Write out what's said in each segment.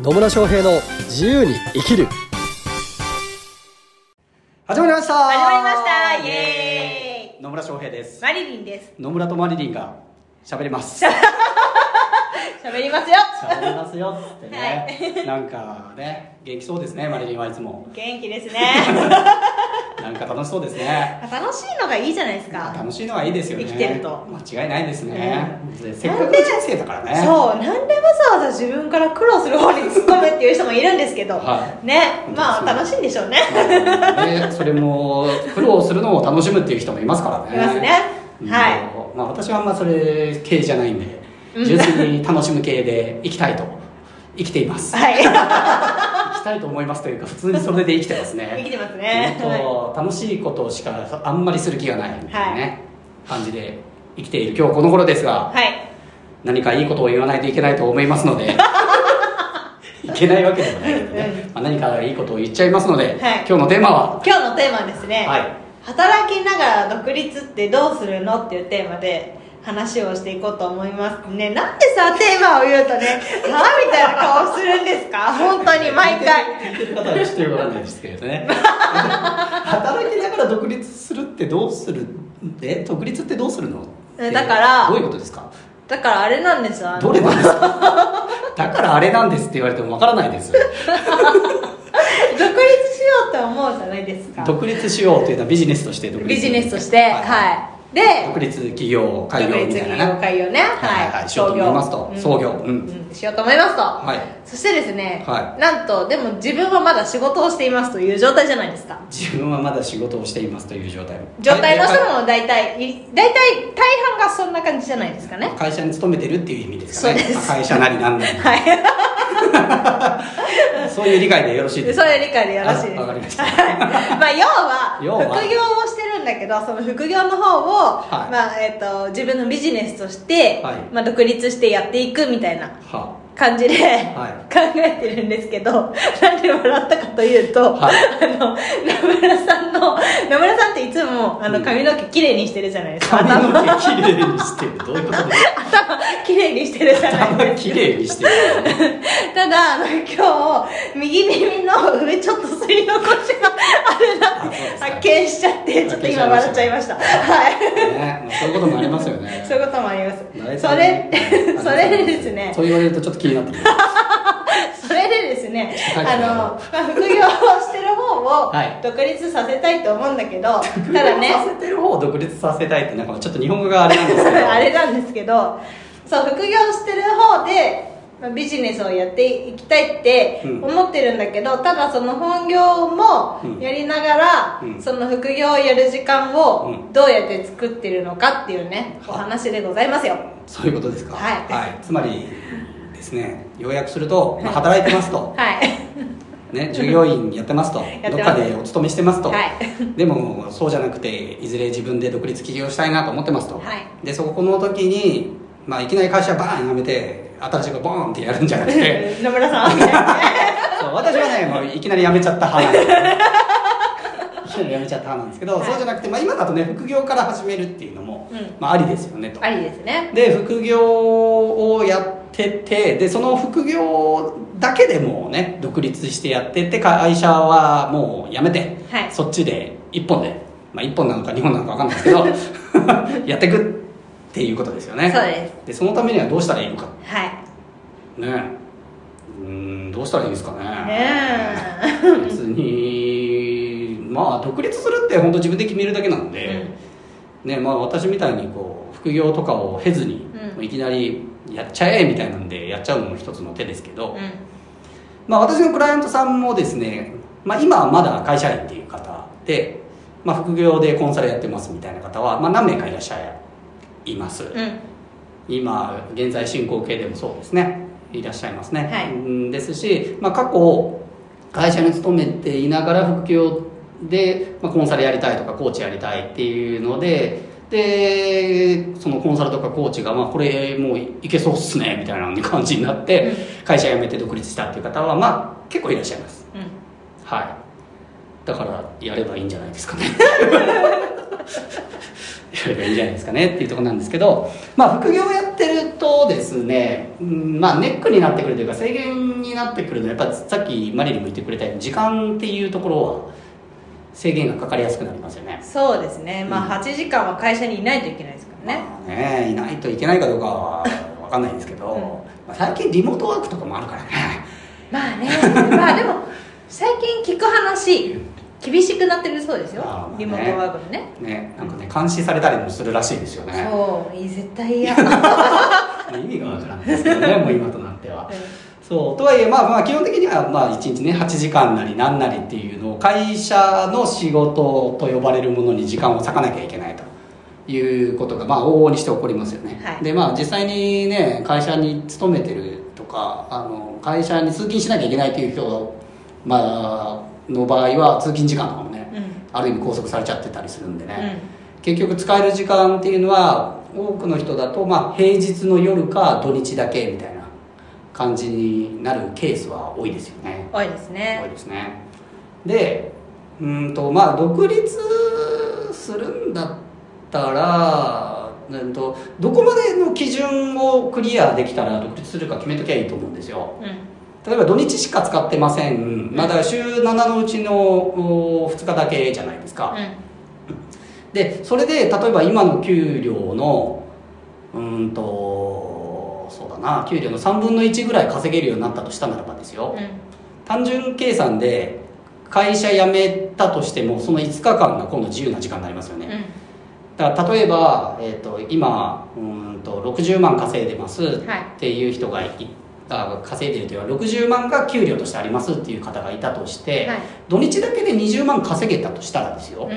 野村翔平の自由に生きる。始まりました。始まりました。イエーイ。野村翔平です。マリリンです。野村とマリリンが喋ります。喋りますよ。喋りますよ。っつってね、なんかね元気そうですねマリリンはいつも。元気ですね なんか楽しそうですね。楽しいのがいいじゃないですか。楽しいのはいいですよね。生きてると。間違いないですね、でせっかくの人生だからね。そうなんでわざわざ自分から苦労する方に突っ込めっていう人もいるんですけど、はい。ね。まあ楽しいんでしょうね、まあね。それも苦労するのを楽しむっていう人もいますからね。いますね。はい。まあ、私はあんまそれ系じゃないんでうん。純粋に楽しむ系で生きたいと生きています。はい 生きたいと思いますというか普通にそれで生きてますね。生きてますね。もっと楽しいことしかあんまりする気がないみたい。なね、感じで生きている今日この頃ですがはい。何かいいことを言わないといけないと思いますので いけないわけでもないけどね、まあ、何かいいことを言っちゃいますので、はい。今日のテーマは？今日のテーマはですね、はい。働きながら独立ってどうするのっていうテーマで話をしていこうと思います。ねなんでさテーマを言うとねはあみたいな顔するんですか？本当に毎回。聞いてる方はちょっとよくわかんないですけれどね。働きながら独立するってどうするえ独立ってどうするの？えだからどういうことですか？だからあれなんです。よどれなんですかだからあれなんですって言われてもわからないです。独立しようって思うじゃないですか。独立しようというのはビジネスとして独立。ビジネスとしてはい、で独立企業開業独立みたいなね。企業開業ね。はいはい、はい。しようと思いますと。うん創業。うん。うん。しようと思いますと、はい。そしてですね、はなんとでも自分はまだ仕事をしていますという状態じゃないですか。自分はまだ仕事をしていますという状態。状態の人はいも大体い大体大半がそんな感じじゃないですかね。会社に勤めてるっていう意味ですかね。そうです。まあ会社なりなんなり。はい。そういう理解でよろしいですか？そういう理解でよろしいです。あわかりました。はい。まあ要は副業をしてだけどその副業の方を、はい。まあえっと自分のビジネスとして、はい。まあ、独立してやっていくみたいなは。感じで、い。考えてるんですけど なんで笑ったかというと、はい。あの野村さんの野村さんっていつもあの髪の毛きれいにしてるじゃないですか。髪の頭毛きれいにしてる。どういうことですか？頭きれいにしてるじゃない頭ですか。きれいにしてるただあの今日右耳の上ちょっと吸い残しがあるな。って発見しちゃってちょっと今笑っちゃいました。はい。ねまあそういうこともありますよね。そういうこともあります。それねそれでですね。そう言われるとちょっと気になって それでですねはいあの、まあ、副業をしてる方をはい。独立させたいと思うんだけど、ただねさせてる方を独立させたいってなんかちょっと日本語があれなんですけど。あれなんですけどそう副業してる方で、まあ、ビジネスをやっていきたいってうん。思ってるんだけど、ただその本業もうん。やりながら、うん。その副業をやる時間をうん。どうやって作ってるのかっていうね、お話でございますよ。そういうことですか？はい。つまりですね要約すると、まあ、働いてますと。はい。ね、従業員やってますと。どっかでお勤めしてますと、はい。でもそうじゃなくていずれ自分で独立起業したいなと思ってますと、はい。でそこの時に、まあ、いきなり会社バーン辞めて新しいことボーンってやるんじゃなくて 野村さん。そう私はねもういきなり辞めちゃった派なんです。よいきなり辞めちゃった派なんですけど、はい。そうじゃなくて、まあ、今だとね副業から始めるっていうのも、うん。まあ、ありですよねと。ありですね。で副業をやっててでその副業だけでもうね独立してやってて会社はもう辞めて、はい。そっちで一本で、まあ、一本なのか二本なのか分かんないですけど やっていくっていうことですよね。そうです。でそのためにはどうしたらいいのか。はい。ね。うーんどうしたらいいですかね。ね別にまあ独立するって本当自分で決めるだけなので、ねまあ、私みたいにこう副業とかを経ずに、うん。いきなりやっちゃえみたいなんでやっちゃうのも一つの手ですけど、うん。まあ、私のクライアントさんもですね、まあ、今はまだ会社員っていう方で、まあ、副業でコンサルやってますみたいな方は、まあ、何名かいらっしゃいます、うん。今現在進行形でもそうですね。いらっしゃいますね、はい。うんですし、まあ、過去会社に勤めていながら副業で、まあ、コンサルやりたいとかコーチやりたいっていうのででそのコンサルとかコーチが、まあ、これもういけそうっすねみたいな感じになって、会社辞めて独立したっていう方は、まあ、結構いらっしゃいます。うん。はい。だからやればいいんじゃないですかね いろいろいいんじゃないですかねっていうところなんですけど、まあ、副業をやってるとですね、うんまあ、ネックになってくるというか制限になってくるのはやっぱさっきマリリンも言ってくれたように時間っていうところは制限がかかりやすくなりますよね。そうですね。まあ8時間は会社にいないといけないですからね、まあねいないといけないかどうかは分かんないんですけど、うん。まあ最近リモートワークとかもあるからね。まあね。まあでも最近聞く話厳しくなってるそうですよ、ね。リモートワークのね。ねなんかね監視されたりもするらしいですよね。そういい絶対嫌。意味がわからないですけどね もう今となっては。そうとはいえまあまあ基本的にはまあ1日ね8時間なり何なりっていうのを会社の仕事と呼ばれるものに時間を割かなきゃいけないと。いうことがまあ往々にして起こりますよね、はい。でまあ実際にね会社に勤めてるとかあの会社に通勤しなきゃいけないという人、まあの場合は通勤時間とかもね、うん。ある意味拘束されちゃってたりするんでね、うん。結局使える時間っていうのは多くの人だと、まあ、平日の夜か土日だけみたいな感じになるケースは多いですよね。多いです多ねいですね。でうんとまあ独立するんだったらうんとどこまでの基準をクリアできたら独立するか決めときゃいいと思うんですよ。うん例えば土日しか使ってません、まあ、だから週7のうちのお2日だけじゃないですか、でそれで例えば今の給料のうーんとそうだな。給料の3分の1ぐらい稼げるようになったとしたならばですよ、うん。単純計算で会社辞めたとしてもその5日間が今度自由な時間になりますよね、うん。だから例えば、えー、と今うーんと60万稼いでますはいっていう人がいあ稼いでるというのは60万が給料としてありますっていう方がいたとして、はい。土日だけで20万稼げたとしたらですよ、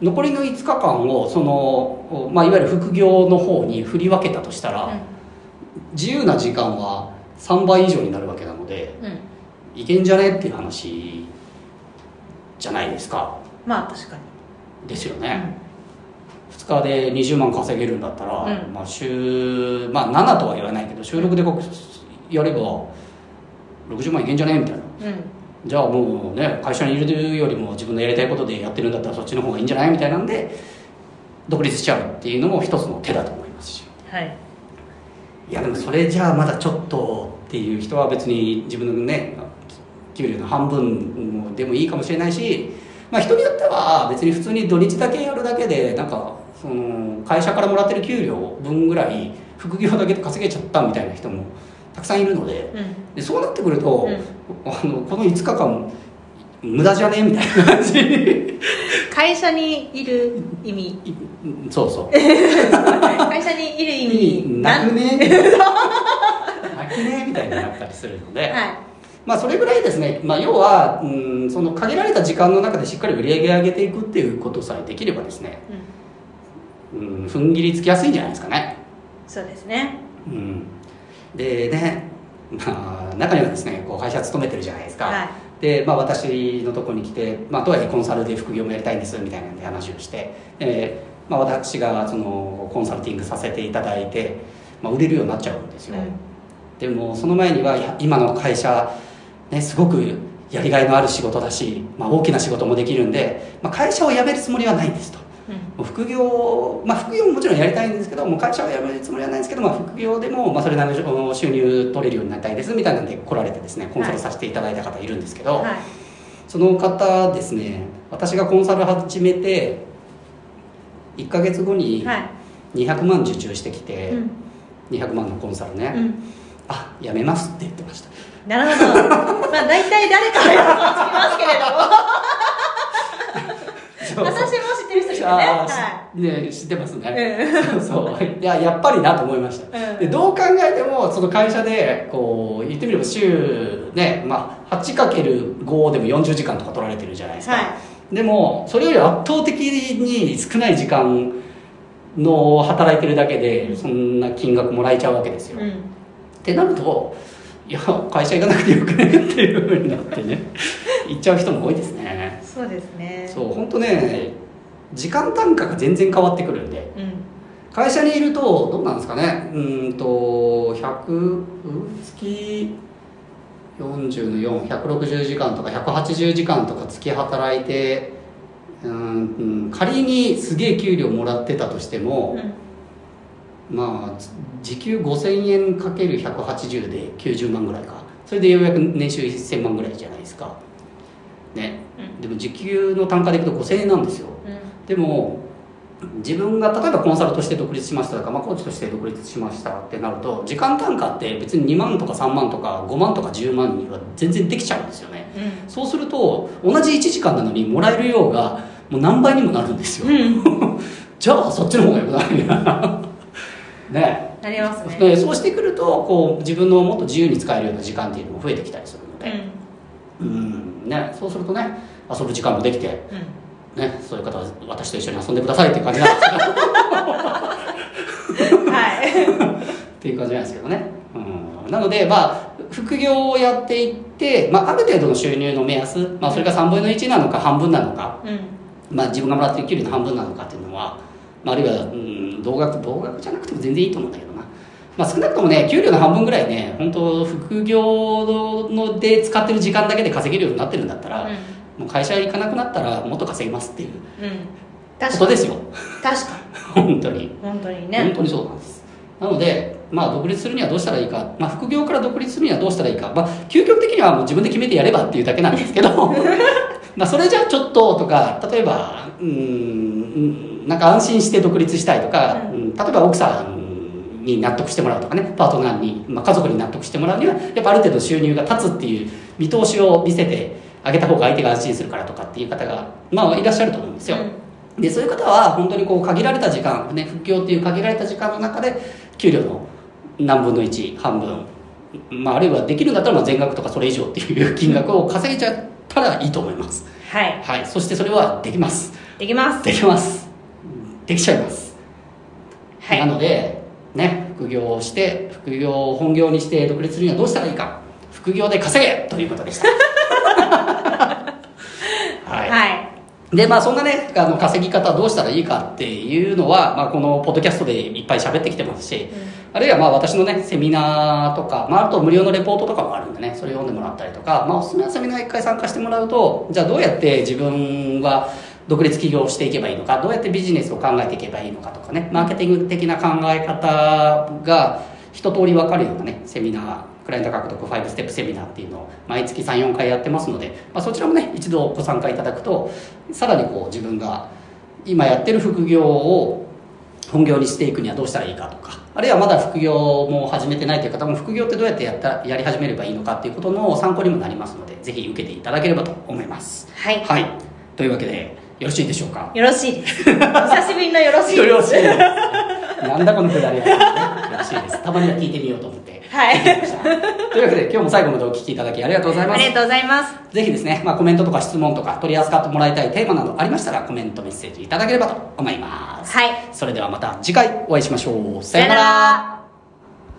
うん。残りの5日間をその、まあ、いわゆる副業の方に振り分けたとしたら、自由な時間は3倍以上になるわけなのでうん。うんいけんじゃねっていう話じゃないですか。まあ確かに。ですよね、2日で20万稼げるんだったら、うん。まあ、週、まあ、7とは言わないけど週6でやれば60万いけんじゃね？みたいな。うん。じゃあもうね会社にいるよりも自分のやりたいことでやってるんだったらそっちの方がいいんじゃない？みたいなんで独立しちゃうっていうのも一つの手だと思いますしはい。いやでもそれじゃあまだちょっとっていう人は別に自分のね給料の半分でもいいかもしれないし、まあ、人によっては別に普通に土日だけやるだけでなんかその会社からもらってる給料分ぐらい副業だけで稼げちゃったみたいな人もたくさんいるのでうん。でそうなってくると、うん。あのこの5日間無駄じゃね？みたいな感じ。に会社にいる意味。そうそう。会社にいる意味。なくね？なくね？みたいになったりするので、はい。まあそれぐらいですね、まあ、要はうんその限られた時間の中でしっかり売り上げ上げていくっていうことさえできればですね、うん。うん、踏ん切りつきやすいんじゃないですかね、そうですね。うん、でね、まあ、中にはですねこう会社勤めてるじゃないですか、はい。で、まあ、私のところに来て、まあ、とはいえコンサルで副業もやりたいんですみたいなんで話をして、でまあ、私がそのコンサルティングさせていただいて、まあ、売れるようになっちゃうんですよ、でもその前には今の会社、ね、すごくやりがいのある仕事だし、まあ、大きな仕事もできるんで、まあ、会社を辞めるつもりはないんですとうん。副業、まあ、副業ももちろんやりたいんですけどもう会社は辞めるつもりはないんですけど、まあ、副業でも、まあ、それなりの収入取れるようになりたいですみたいなんで来られてですねコンサルさせていただいた方いるんですけど、はい。その方ですね私がコンサル始めて1か月後にはい。200万受注してきて、うん。200万のコンサルね、うん。あ辞めますって言ってました。なるほど。まあ大体誰かは予想つきますけれども私も知ってる人いるね。あはーしね知ってますいね、うん。そう。そういややっぱりなと思いました、うん。でどう考えてもその会社でこう言ってみれば週ね、まあ、8×5 でも40時間とか取られてるじゃないですか、はい。でもそれより圧倒的に少ない時間の働いてるだけでそんな金額もらえちゃうわけですよ、うん。ってなるといや会社行かなくてよくねっていうふうになってね行っちゃう人も多いですね。そうですね。そう本当ね時間単価が全然変わってくるんでうん。会社にいるとどうなんですかね。うーんと100月40の4160時間とか180時間とか月働いてうんうん仮にすげえ給料もらってたとしても、まあ時給5000円かける180で90万ぐらいか。それでようやく年収1000万ぐらいじゃないですか。ね、でも時給の単価でいくと5000円なんですよでも自分が例えばコンサルとして独立しましたとか、まあ、コーチとして独立しましたってなると時間単価って別に2万とか3万とか5万とか10万には全然できちゃうんですよね、うん。そうすると同じ1時間なのにもらえる量がもう何倍にもなるんですよ、うん。じゃあそっちの方がよくないな。ね。なりますね。でそうしてくるとこう自分のもっと自由に使えるような時間っていうのも増えてきたりするのうで、ん。うん。ね、そうするとね遊ぶ時間もできて、うんね、そういう方は私と一緒に遊んでくださいっていう感じなんですけど。はい。っていう感じなんですけどね、うん、なのでまあ副業をやっていって、まあ、ある程度の収入の目安、まあ、それが3分の1なのか半分なのか、うん。まあ、自分がもらってる給料の半分なのかっていうのは、まあ、あるいは、うん、同額同額じゃなくても全然いいと思うんだけどな、まあ、少なくともね給料の半分ぐらいね本当副業ので使ってる時間だけで稼げるようになってるんだったら、もう会社行かなくなったらもっと稼げますっていううん。うんことですよ。確か 本当に。に本当に本ね当にそうなんです。なので、まあ、独立するにはどうしたらいいか、まあ、副業から独立するにはどうしたらいいか、まあ、究極的にはもう自分で決めてやればっていうだけなんですけど。まあそれじゃあちょっととか例えばうーんなんか安心して独立したいとか、ううん例えば奥さんに納得してもらうとかね。パートナーに、まあ、家族に納得してもらうにはやっぱある程度収入が立つっていう見通しを見せてあげた方が相手が安心するからとかっていう方が、まあ、いらっしゃると思うんですよ、でそういう方は本当にこう限られた時間、ね、副業っていう限られた時間の中で給料の何分の1半分、まあ、あるいはできるんだったらまあ全額とかそれ以上っていう金額を稼げちゃったらいいと思います、はい。はい、そしてそれはできます。できます。できます。できちゃいます、はい。なのでね副業をして副業を本業にして独立するにはどうしたらいいか。副業で稼げということでしたはいはいでまあそんなねあの稼ぎ方どうしたらいいかっていうのは、まあ、このポッドキャストでいっぱい喋ってきてますし、あるいはまあ私のねセミナーとか、まあ、あと無料のレポートとかもあるんでねそれ読んでもらったりとか、まあ、おすすめのセミナー一回参加してもらうとじゃあどうやって自分は独立起業していけばいいのかどうやってビジネスを考えていけばいいのかとかねマーケティング的な考え方が一通り分かるようなねセミナークライアント獲得5ステップセミナーっていうのを毎月34回やってますので、まあ、そちらもね一度ご参加いただくとさらにこう自分が今やってる副業を本業にしていくにはどうしたらいいかとかあるいはまだ副業も始めてないという方も副業ってどうやってやったやり始めればいいのかっていうことの参考にもなりますのでぜひ受けていただければと思います。はい。はい。というわけでよろしいでしょうか？よろしいです。お久しぶりのよろしいです。よろしいです。なんだこのくだりは、ね、よろしいです。たまには聞いてみようと思って。はい。というわけで今日も最後までお聞きいただきありがとうございます。ありがとうございます。ぜひですね、まあ、コメントとか質問とか取り扱ってもらいたいテーマなどありましたらコメントメッセージいただければと思います。はい。それではまた次回お会いしましょう。ささよなら